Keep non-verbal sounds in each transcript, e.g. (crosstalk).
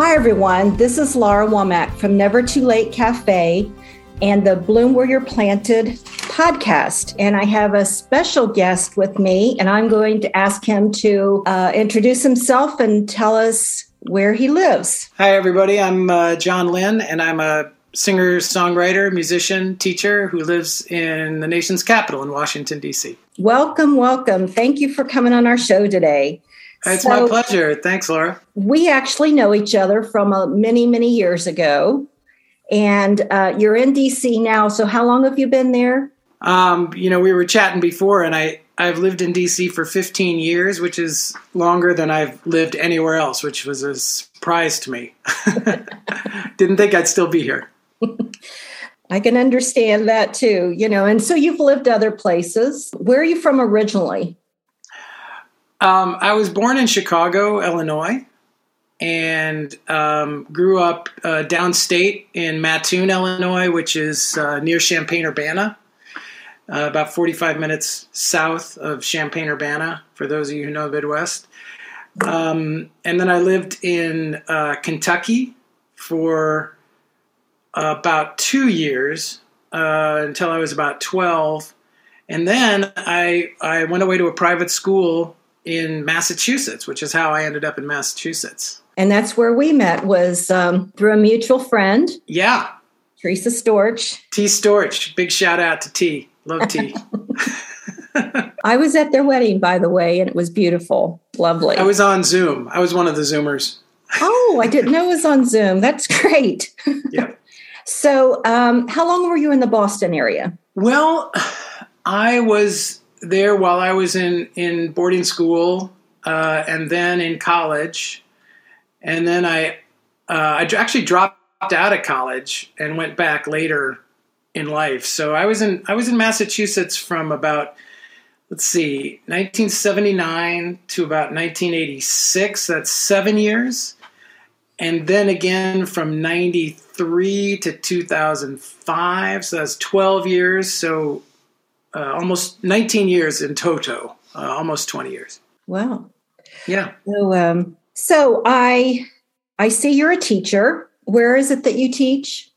Hi, everyone. This is Laura Womack from Never Too Late Cafe and the Bloom Where You're Planted podcast. And I have a special guest with me, and I'm going to ask him to uh, introduce himself and tell us where he lives. Hi, everybody. I'm uh, John Linn, and I'm a singer, songwriter, musician, teacher who lives in the nation's capital in Washington, D.C. Welcome, welcome. Thank you for coming on our show today. It's so, my pleasure. Thanks, Laura. We actually know each other from uh, many, many years ago. And uh, you're in DC now. So, how long have you been there? Um, you know, we were chatting before, and I, I've lived in DC for 15 years, which is longer than I've lived anywhere else, which was a surprise to me. (laughs) Didn't think I'd still be here. (laughs) I can understand that too, you know. And so you've lived other places. Where are you from originally? Um, I was born in Chicago, Illinois, and um, grew up uh, downstate in Mattoon, Illinois, which is uh, near Champaign Urbana, uh, about 45 minutes south of Champaign Urbana, for those of you who know the Midwest. Um, and then I lived in uh, Kentucky for about two years uh, until I was about 12. And then I, I went away to a private school in Massachusetts, which is how I ended up in Massachusetts. And that's where we met was um, through a mutual friend. Yeah. Teresa Storch. T Storch. Big shout out to T. Love T. (laughs) (laughs) I was at their wedding, by the way, and it was beautiful. Lovely. I was on Zoom. I was one of the Zoomers. oh, I didn't know it was on Zoom. That's great. (laughs) yeah. So, um, how long were you in the Boston area? Well, I was there while I was in in boarding school, uh, and then in college, and then I uh, I actually dropped out of college and went back later in life. So I was in I was in Massachusetts from about let's see 1979 to about 1986. That's seven years, and then again from 93 to 2005. So that's 12 years. So uh, almost 19 years in toto, uh, almost 20 years. Wow. Yeah. So, um, so I, I see you're a teacher. Where is it that you teach?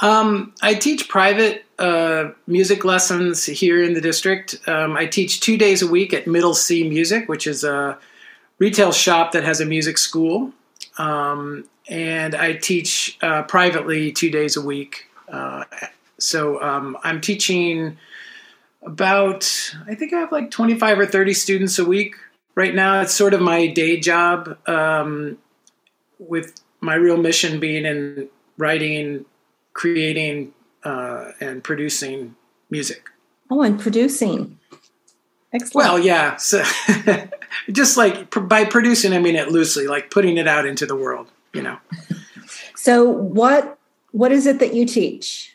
Um, I teach private uh, music lessons here in the district. Um, I teach two days a week at Middle C Music, which is a retail shop that has a music school. Um, and I teach uh, privately two days a week. Uh, so um, I'm teaching about I think I have like 25 or 30 students a week right now. It's sort of my day job, um, with my real mission being in writing, creating, uh, and producing music. Oh, and producing. Excellent. Well, yeah. So (laughs) just like by producing, I mean it loosely, like putting it out into the world. You know. so what what is it that you teach?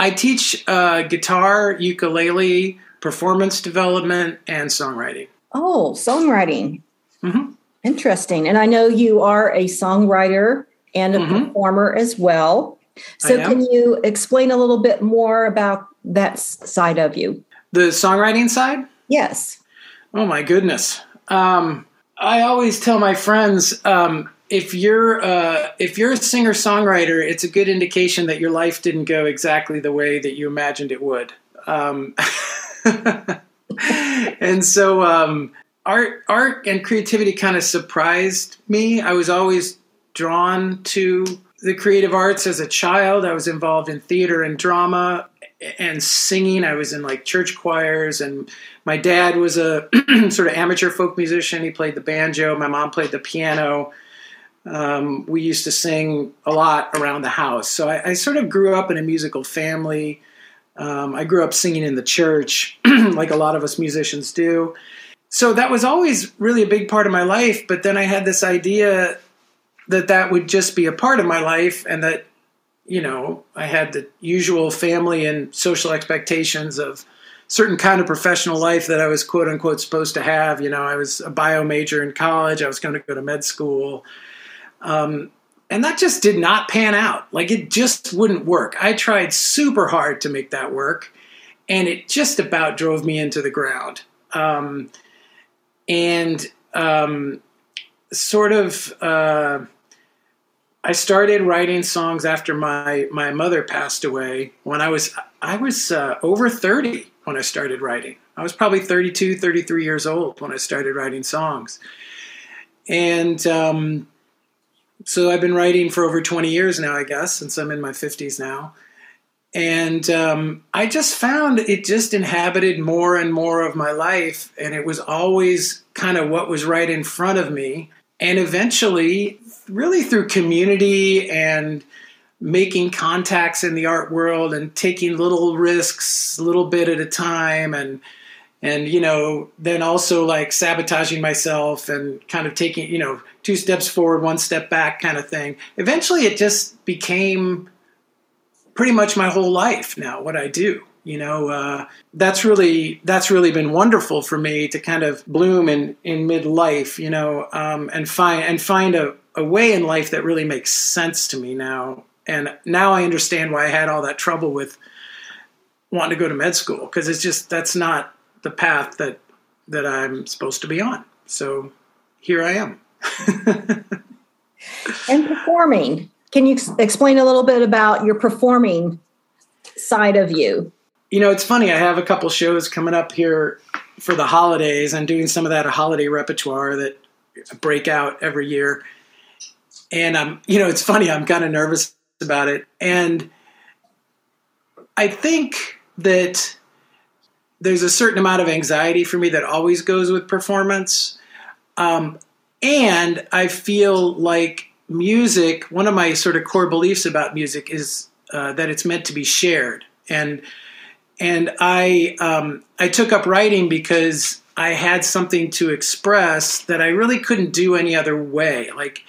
I teach uh, guitar, ukulele, performance development, and songwriting. Oh, songwriting. Mm-hmm. Interesting. And I know you are a songwriter and a mm-hmm. performer as well. So, can you explain a little bit more about that side of you? The songwriting side? Yes. Oh, my goodness. Um, I always tell my friends um, if you're uh, if you're a singer songwriter, it's a good indication that your life didn't go exactly the way that you imagined it would. Um, (laughs) and so um, art art and creativity kind of surprised me. I was always drawn to the creative arts as a child. I was involved in theater and drama and singing. I was in like church choirs, and my dad was a (clears throat) sort of amateur folk musician. He played the banjo. My mom played the piano um, we used to sing a lot around the house. So I, I sort of grew up in a musical family. Um, I grew up singing in the church, (clears throat) like a lot of us musicians do. So that was always really a big part of my life. But then I had this idea that that would just be a part of my life and that, you know, I had the usual family and social expectations of certain kind of professional life that I was quote unquote supposed to have. You know, I was a bio major in college, I was going to go to med school. Um, and that just did not pan out. Like it just wouldn't work. I tried super hard to make that work, and it just about drove me into the ground. Um, and um, sort of uh, I started writing songs after my my mother passed away when I was I was uh, over 30 when I started writing. I was probably 32, 33 years old when I started writing songs. And um, so I've been writing for over 20 years now, I guess, since I'm in my 50s now. And um, I just found it just inhabited more and more of my life. And it was always kind of what was right in front of me. And eventually, really through community and making contacts in the art world and taking little risks a little bit at a time and and you know then also like sabotaging myself and kind of taking you know two steps forward one step back kind of thing. Eventually it just became pretty much my whole life now what i do you know? Uh, that's really that's really been wonderful for me to kind of bloom in in midlife you know um, and find and find a, a way in life that really makes sense to me now. And now i understand why i had all that trouble with wanting to go to med school because it's just that's not the path that that i'm supposed to be on so here i am (laughs) and performing can you explain a little bit about your performing side of you you know, it's funny. I have a couple shows coming up here for the holidays. I'm doing some of that holiday repertoire that break out every year. And I'm, you know, it's funny. I'm kind of nervous about it. And I think that there's a certain amount of anxiety for me that always goes with performance. Um, and I feel like music, one of my sort of core beliefs about music is uh, that it's meant to be shared. And and I um, I took up writing because I had something to express that I really couldn't do any other way. Like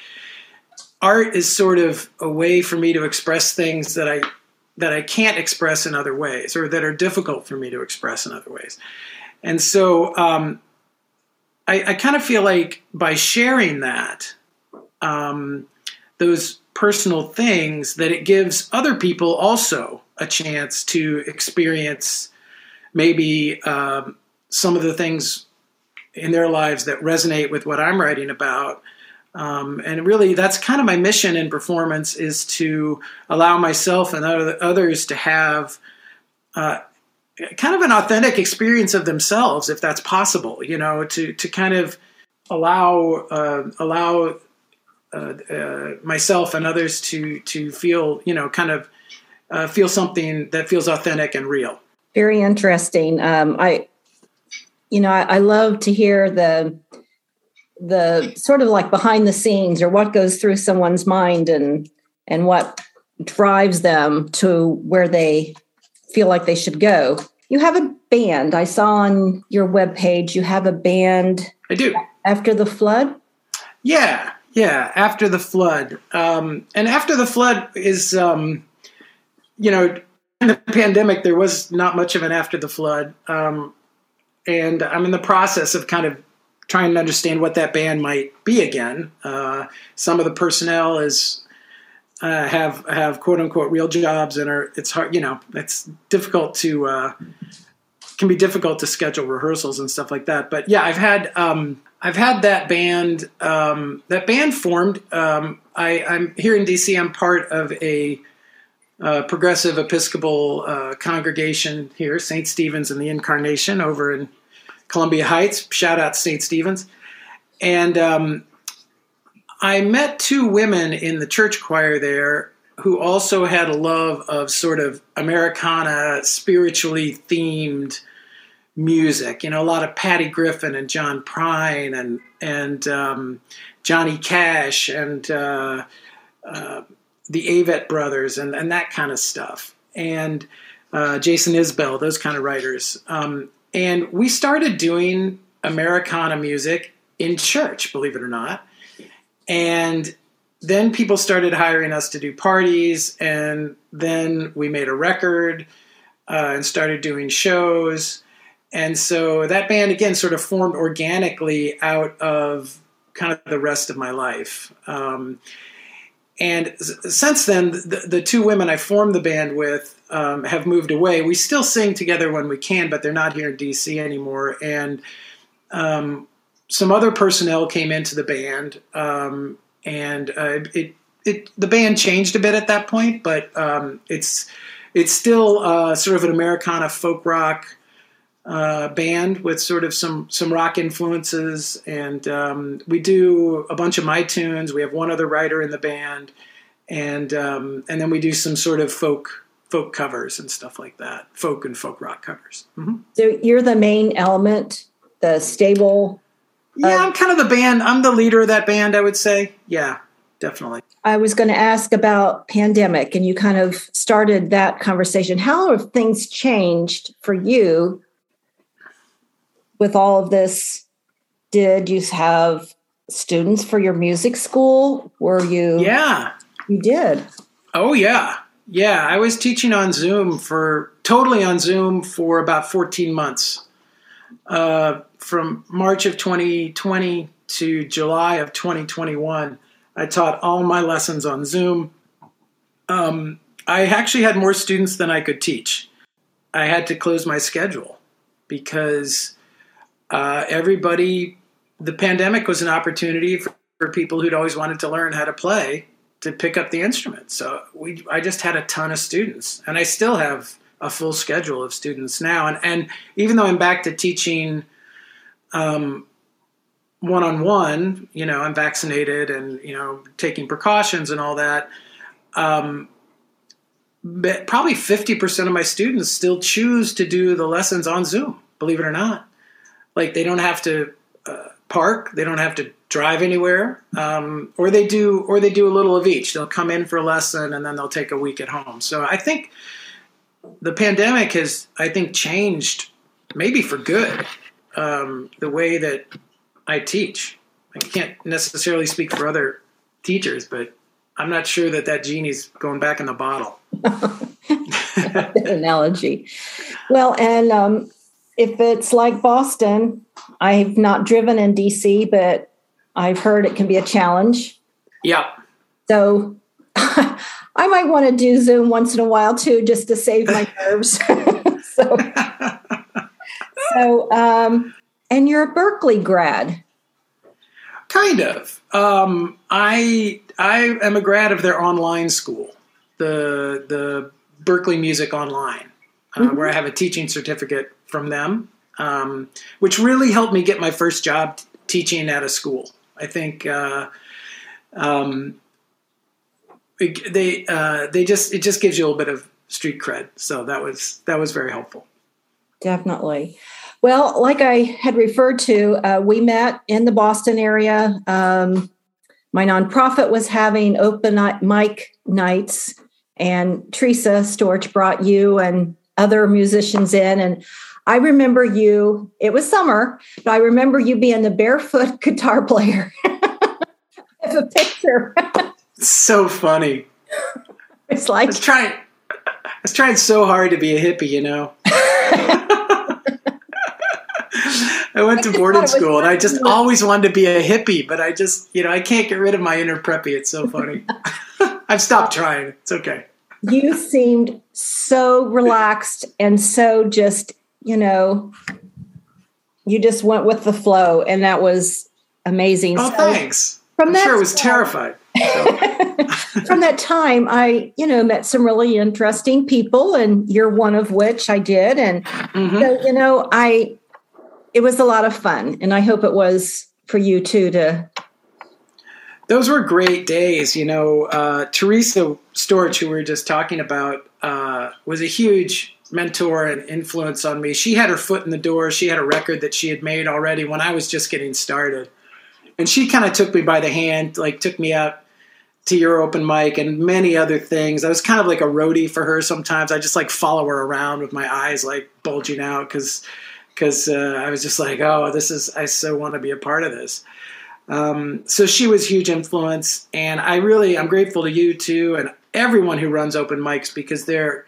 art is sort of a way for me to express things that I that I can't express in other ways, or that are difficult for me to express in other ways. And so um, I, I kind of feel like by sharing that, um, those personal things, that it gives other people also a chance to experience maybe um, some of the things in their lives that resonate with what I'm writing about. Um, and really, that's kind of my mission in performance is to allow myself and others to have uh, kind of an authentic experience of themselves, if that's possible. You know, to to kind of allow uh, allow uh, uh myself and others to to feel, you know, kind of uh, feel something that feels authentic and real. Very interesting. Um, I, you know, I, I love to hear the the sort of like behind the scenes or what goes through someone's mind and and what drives them to where they feel like they should go. You have a band. I saw on your webpage you have a band. I do. After the flood? Yeah, yeah, after the flood. Um, and after the flood is um, you know, in the pandemic, there was not much of an after the flood. Um, and I'm in the process of kind of trying to understand what that band might be again. Uh, some of the personnel is uh, have have quote unquote real jobs and are it's hard you know it's difficult to uh, can be difficult to schedule rehearsals and stuff like that. But yeah, I've had um, I've had that band um, that band formed. Um, I, I'm here in DC. I'm part of a uh, progressive Episcopal uh, congregation here, St. Stephen's and the Incarnation over in Columbia Heights. Shout out to St. Stephen's. And um, I met two women in the church choir there who also had a love of sort of Americana, spiritually themed music. You know, a lot of Patty Griffin and John Prine and and um, Johnny Cash and uh, uh, the Avett brothers and, and that kind of stuff, and uh, Jason Isbell, those kind of writers. Um, and we started doing Americana music in church, believe it or not. And then people started hiring us to do parties, and then we made a record uh, and started doing shows. And so that band again sort of formed organically out of kind of the rest of my life. Um, and since then, the, the, two women I formed the band with um, have moved away. We still sing together when we can, but they're not here in DC anymore. And um, some other personnel came into the band, um, and uh, it it the band changed a bit at that point, but um, it's it's still uh, sort of an Americana folk rock uh, band with sort of some some rock influences, and um, we do a bunch of my tunes. We have one other writer in the band, and um, and then we do some sort of folk folk covers and stuff like that, folk and folk rock covers. Mm-hmm. So you're the main element, the stable. Yeah, I'm kind of the band. I'm the leader of that band. I would say. Yeah, definitely. I was going to ask about pandemic, and you kind of started that conversation. How have things changed for you with all of this? Did you have students for your music school? Were you? Yeah, you did. Oh yeah, yeah. I was teaching on Zoom for totally on Zoom for about 14 months, uh, from March of 2020 to July of 2021 I taught all my lessons on Zoom. Um, I actually had more students than I could teach. I had to close my schedule because uh, everybody, the pandemic was an opportunity for, for, people who'd always wanted to learn how to play to pick up the instrument. So we, I just had a ton of students, and I still have a full schedule of students now. And, and even though I'm back to teaching um, one on one, you know, I'm vaccinated and you know taking precautions and all that. Um, but probably 50% of my students still choose to do the lessons on Zoom. Believe it or not, like they don't have to uh, park, they don't have to drive anywhere, um, or they do, or they do a little of each. They'll come in for a lesson and then they'll take a week at home. So I think the pandemic has, I think, changed maybe for good um, the way that I teach. I can't necessarily speak for other teachers, but I'm not sure that that genie's going back in the bottle. (laughs) (laughs) analogy. Well, and um, if it's like Boston, I've not driven in DC, but I've heard it can be a challenge. Yeah. So (laughs) I might want to do Zoom once in a while too, just to save my (laughs) nerves. (laughs) so, so um, and you're a Berklee grad. Kind of. Um, I I am a grad of their online school, the the Berklee Music Online, uh, mm-hmm. where I have a teaching certificate from them, um, which really helped me get my first job t- teaching at a school. I think uh, um, they uh, they just it just gives you a little bit of street cred, so that was that was very helpful. Definitely. Well, like I had referred to, uh, we met in the Boston area. Um, my nonprofit was having open mic nights, and Teresa Storch brought you and other musicians in. And I remember you, it was summer, but I remember you being the barefoot (laughs) guitar player. (laughs) It's a picture. (laughs) so funny. It's like I was trying I was trying so hard to be a hippie, you know. I went to boarding school and I just always wanted to be a hippie, but I just, you know, I can't get rid of my inner preppy. It's so funny. I've stopped trying. It's okay. You seemed so relaxed and so just, you know, you just went with the flow and that was amazing. Oh, so thanks. From I'm that sure I was time, terrified. So. (laughs) from that time, I, you know, met some really interesting people, and you're one of which I did. And mm-hmm. so, you know, I it was a lot of fun, and I hope it was for you too to. Those were great days. You know, uh, Teresa Storch, who we were just talking about, uh, was a huge mentor and influence on me. She had her foot in the door. She had a record that she had made already when I was just getting started. And she kind of took me by the hand, like took me out to your open mic and many other things. I was kind of like a roadie for her sometimes. I just like follow her around with my eyes like bulging out because because uh, I was just like, oh, this is I so want to be a part of this. Um, so she was huge influence, and I really I'm grateful to you too, and everyone who runs open mics because they're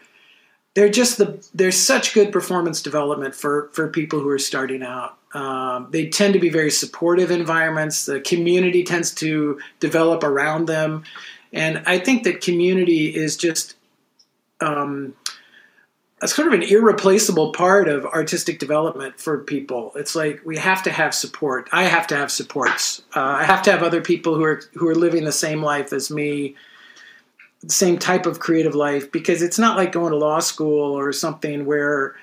they're just the there's such good performance development for for people who are starting out. Um, they tend to be very supportive environments. The community tends to develop around them, and I think that community is just um, a sort of an irreplaceable part of artistic development for people. It's like we have to have support. I have to have supports. Uh, I have to have other people who are who are living the same life as me, the same type of creative life. Because it's not like going to law school or something where,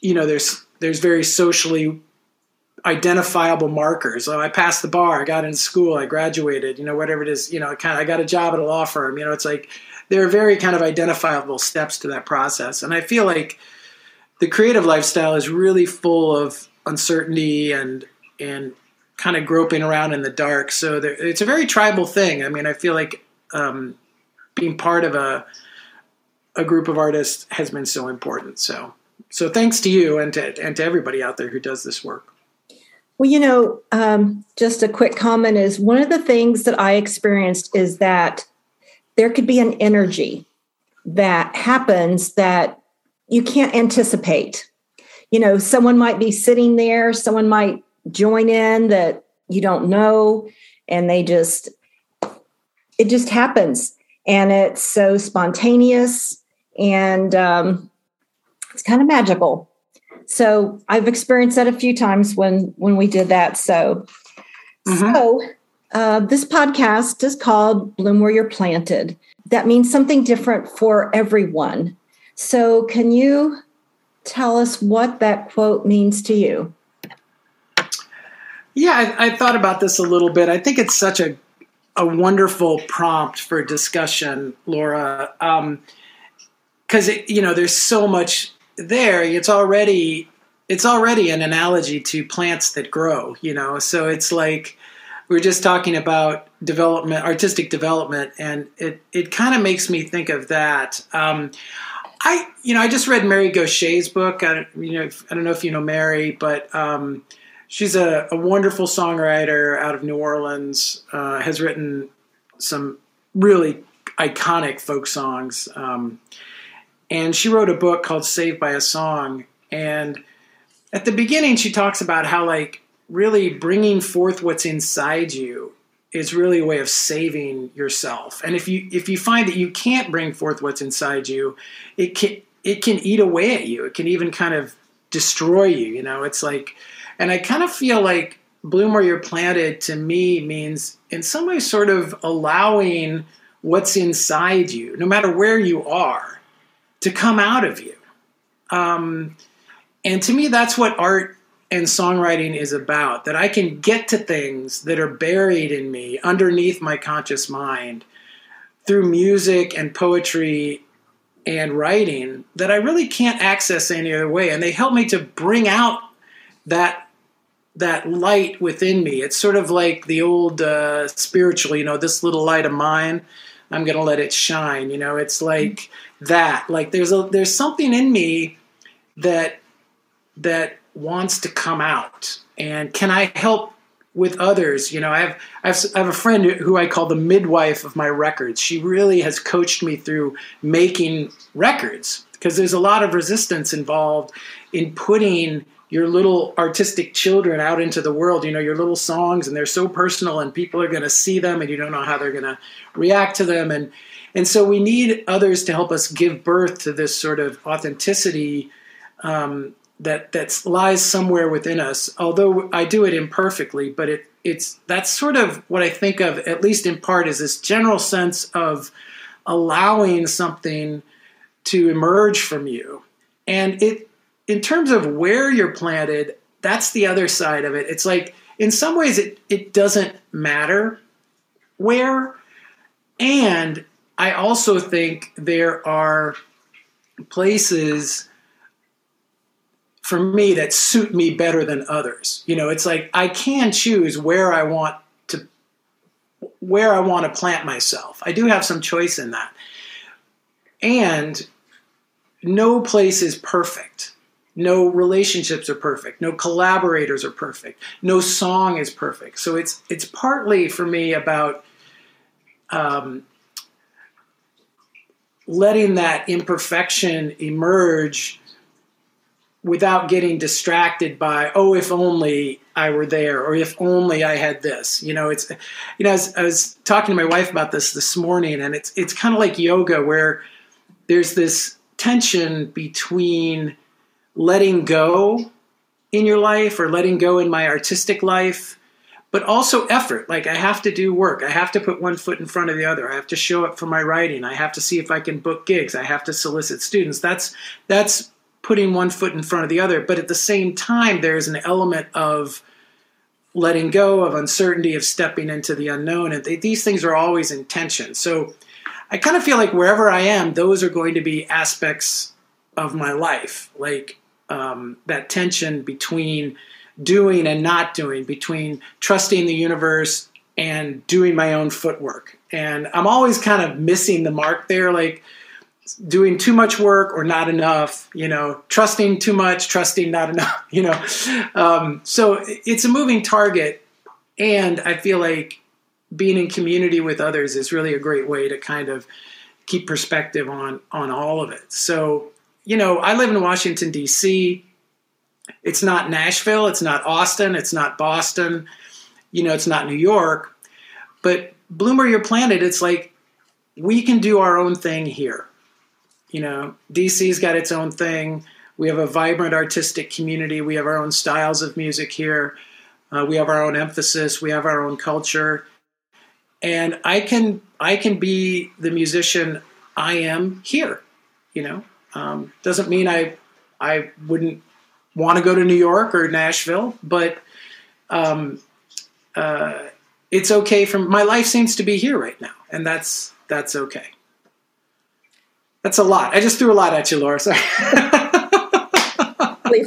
you know, there's there's very socially identifiable markers. Oh, I passed the bar. I got into school. I graduated. You know, whatever it is. You know, kind of I got a job at a law firm. You know, it's like there are very kind of identifiable steps to that process. And I feel like the creative lifestyle is really full of uncertainty and and kind of groping around in the dark. So there, it's a very tribal thing. I mean, I feel like um, being part of a a group of artists has been so important. So so thanks to you and to and to everybody out there who does this work. Well, you know, um, just a quick comment is one of the things that I experienced is that there could be an energy that happens that you can't anticipate. You know, someone might be sitting there, someone might join in that you don't know, and they just, it just happens. And it's so spontaneous and um, it's kind of magical. So I've experienced that a few times when when we did that. So, mm-hmm. so uh, this podcast is called Bloom Where You're Planted. That means something different for everyone. So, can you tell us what that quote means to you? Yeah, I, I thought about this a little bit. I think it's such a a wonderful prompt for discussion, Laura. Because um, you know, there's so much there. It's already it's already an analogy to plants that grow. You know, so it's like we were just talking about development, artistic development, and it it kind of makes me think of that. Um, I you know I just read Mary Gauthier's book. I you know I don't know if you know Mary, but um, she's a, a, wonderful songwriter out of New Orleans. Uh, has written some really iconic folk songs, um, and she wrote a book called "Saved by a Song." And at the beginning, she talks about how like really bringing forth what's inside you is really a way of saving yourself. And if you if you find that you can't bring forth what's inside you, it can it can eat away at you. It can even kind of destroy you. You know, it's like, and I kind of feel like bloom where you're planted to me means in some way sort of allowing what's inside you, no matter where you are, to come out of you. Um, and to me, that's what art and songwriting is about that I can get to things that are buried in me underneath my conscious mind through music and poetry and writing that I really can't access any other way. And they help me to bring out that that light within me. It's sort of like the old uh, spiritual you know this little light of mine I'm going to let it shine you know? It's like that. Like there's a there's something in me that that wants to come out? And can i help with others? You know i have i have, I have a friend who i call the midwife of my records. She really has coached me through making records because there's a lot of resistance involved in putting your little artistic children out into the world you know your little songs and they're so personal and people are going to see them and you don't know how they're going to react to them. And and so we need others to help us give birth to this sort of authenticity um, that that lies somewhere within us. Although I do it imperfectly, but it it's that's sort of what I think of, at least in part, is this general sense of allowing something to emerge from you. And it in terms of where you're planted, that's the other side of it. It's like in some ways it, it doesn't matter where. And I also think there are places for me that suit me better than others. You know, it's like I can choose where I want to where I want to plant myself. I do have some choice in that. And no place is perfect. No relationships are perfect. No collaborators are perfect. No song is perfect. So it's it's partly for me about um, letting that imperfection emerge without getting distracted by oh if only i were there or if only i had this. You know it's you know I was, I was talking to my wife about this this morning and it's it's kind of like yoga where there's this tension between letting go in your life or letting go in my artistic life but also effort. Like i have to do work. I have to put one foot in front of the other. I have to show up for my writing. I have to see if i can book gigs. I have to solicit students. That's that's putting one foot in front of the other but at the same time there's an element of letting go of uncertainty of stepping into the unknown and th- these things are always in tension so i kind of feel like wherever i am those are going to be aspects of my life like um, that tension between doing and not doing, between trusting the universe and doing my own footwork. And I'm always kind of missing the mark there, like doing too much work or not enough, you know, trusting too much, trusting not enough, (laughs) you know. Um, so it's a moving target. And I feel like being in community with others is really a great way to kind of keep perspective on on all of it. So you know, I live in Washington, D.C. It's not Nashville, it's not Austin, it's not Boston, you know, it's not New York. But Bloomer Where You're Planted, it's like we can do our own thing here. You know, DC's got its own thing. We have a vibrant artistic community. We have our own styles of music here. Uh, we have our own emphasis. We have our own culture. And I can I can be the musician I am here. You know, um, doesn't mean I I wouldn't want to go to New York or Nashville, but um, uh, it's okay. From my life seems to be here right now, and that's that's okay. That's a lot. I just threw a lot at you, Laura. Sorry. (laughs)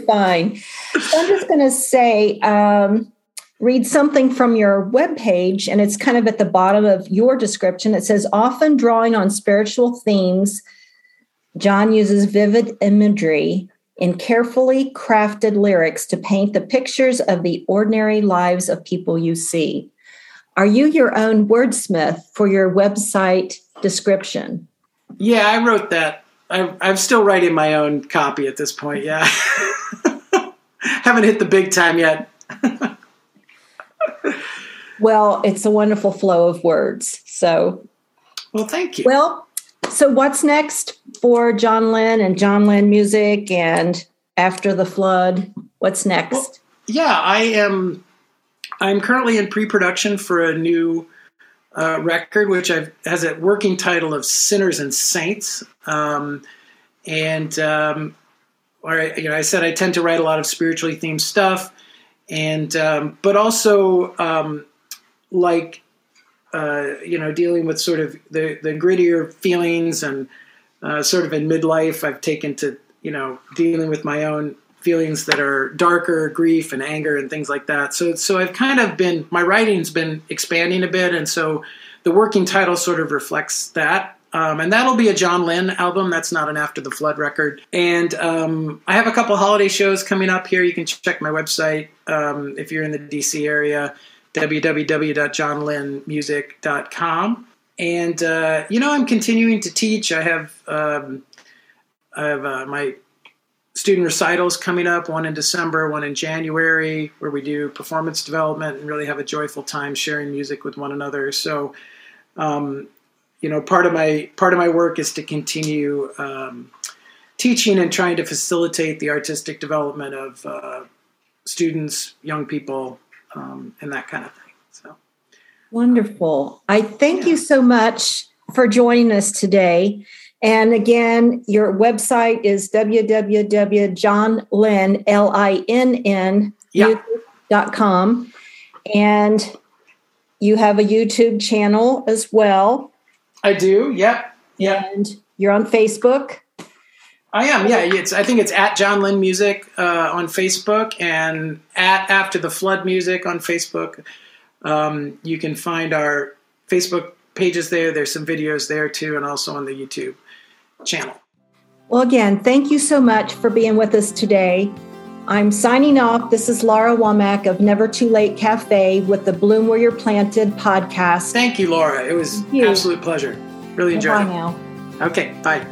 fine. So I'm just going to say, um, read something from your webpage, and it's kind of at the bottom of your description. It says, often drawing on spiritual themes John uses vivid imagery in carefully crafted lyrics to paint the pictures of the ordinary lives of people you see. Are you your own wordsmith for your website description? Yeah, I wrote that. I, I'm still writing my own copy at this point. Yeah. (laughs) Haven't hit the big time yet. (laughs) well, it's a wonderful flow of words. So, well, thank you. Well, so, what's next for John Linn and John Linn music and after the flood? What's next? Well, yeah, I am. I'm currently in pre-production for a new uh, record, which I've, has a working title of "Sinners and Saints." Um, and um, or, you know, I said I tend to write a lot of spiritually themed stuff, and um, but also um, like uh, you know, dealing with sort of the, the grittier feelings and uh, sort of in midlife, I've taken to, you know, dealing with my own feelings that are darker, grief and anger and things like that. So, so I've kind of been, my writing's been expanding a bit. And so the working title sort of reflects that. Um, and that'll be a John Linn album. That's not an After the Flood record. And um, I have a couple holiday shows coming up here. You can check my website um, if you're in the DC area www.johnlinnmusic.com. And uh, you know, I'm continuing to teach. I have um, I have uh, my student recitals coming up. One in December, one in January, where we do performance development and really have a joyful time sharing music with one another. So, um, you know, part of my part of my work is to continue um, teaching and trying to facilitate the artistic development of uh, students, young people, um, and that kind of thing. So wonderful. I thank yeah. you so much for joining us today. And again, your website is www.johnlinn.com. And you have a YouTube channel as well. I do. Yep. Yep. And you're on Facebook. I am, yeah. It's I think it's at John Linn Music uh, on Facebook and at After the Flood Music on Facebook. Um, you can find our Facebook pages there. There's some videos there too, and also on the YouTube channel. Well, again, thank you so much for being with us today. I'm signing off. This is Laura Womack of Never Too Late Cafe with the Bloom Where You're Planted podcast. Thank you, Laura. It was an absolute pleasure. Really enjoyed bye it. now. Okay, bye.